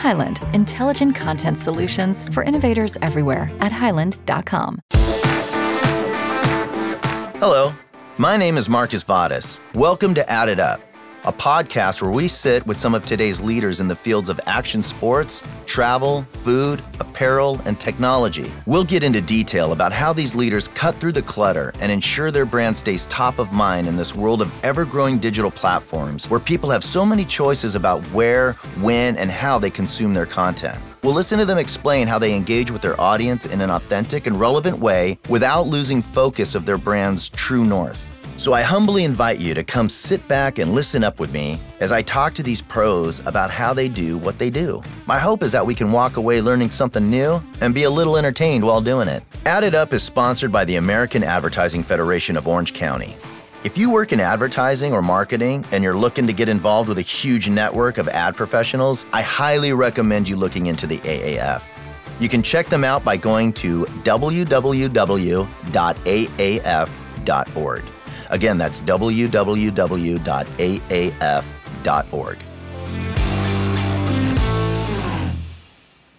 Highland, intelligent content solutions for innovators everywhere at highland.com. Hello, my name is Marcus Vadas. Welcome to Ad It Up, a podcast where we sit with some of today's leaders in the fields of action sports, travel, food, apparel, and technology. We'll get into detail about how these leaders cut through the clutter and ensure their brand stays top of mind in this world of ever growing digital platforms where people have so many choices about where, when, and how they consume their content. We'll listen to them explain how they engage with their audience in an authentic and relevant way without losing focus of their brand's true north. So I humbly invite you to come sit back and listen up with me as I talk to these pros about how they do what they do. My hope is that we can walk away learning something new and be a little entertained while doing it. Ad It Up is sponsored by the American Advertising Federation of Orange County. If you work in advertising or marketing and you're looking to get involved with a huge network of ad professionals, I highly recommend you looking into the AAF. You can check them out by going to www.aaf.org. Again, that's www.aaf.org.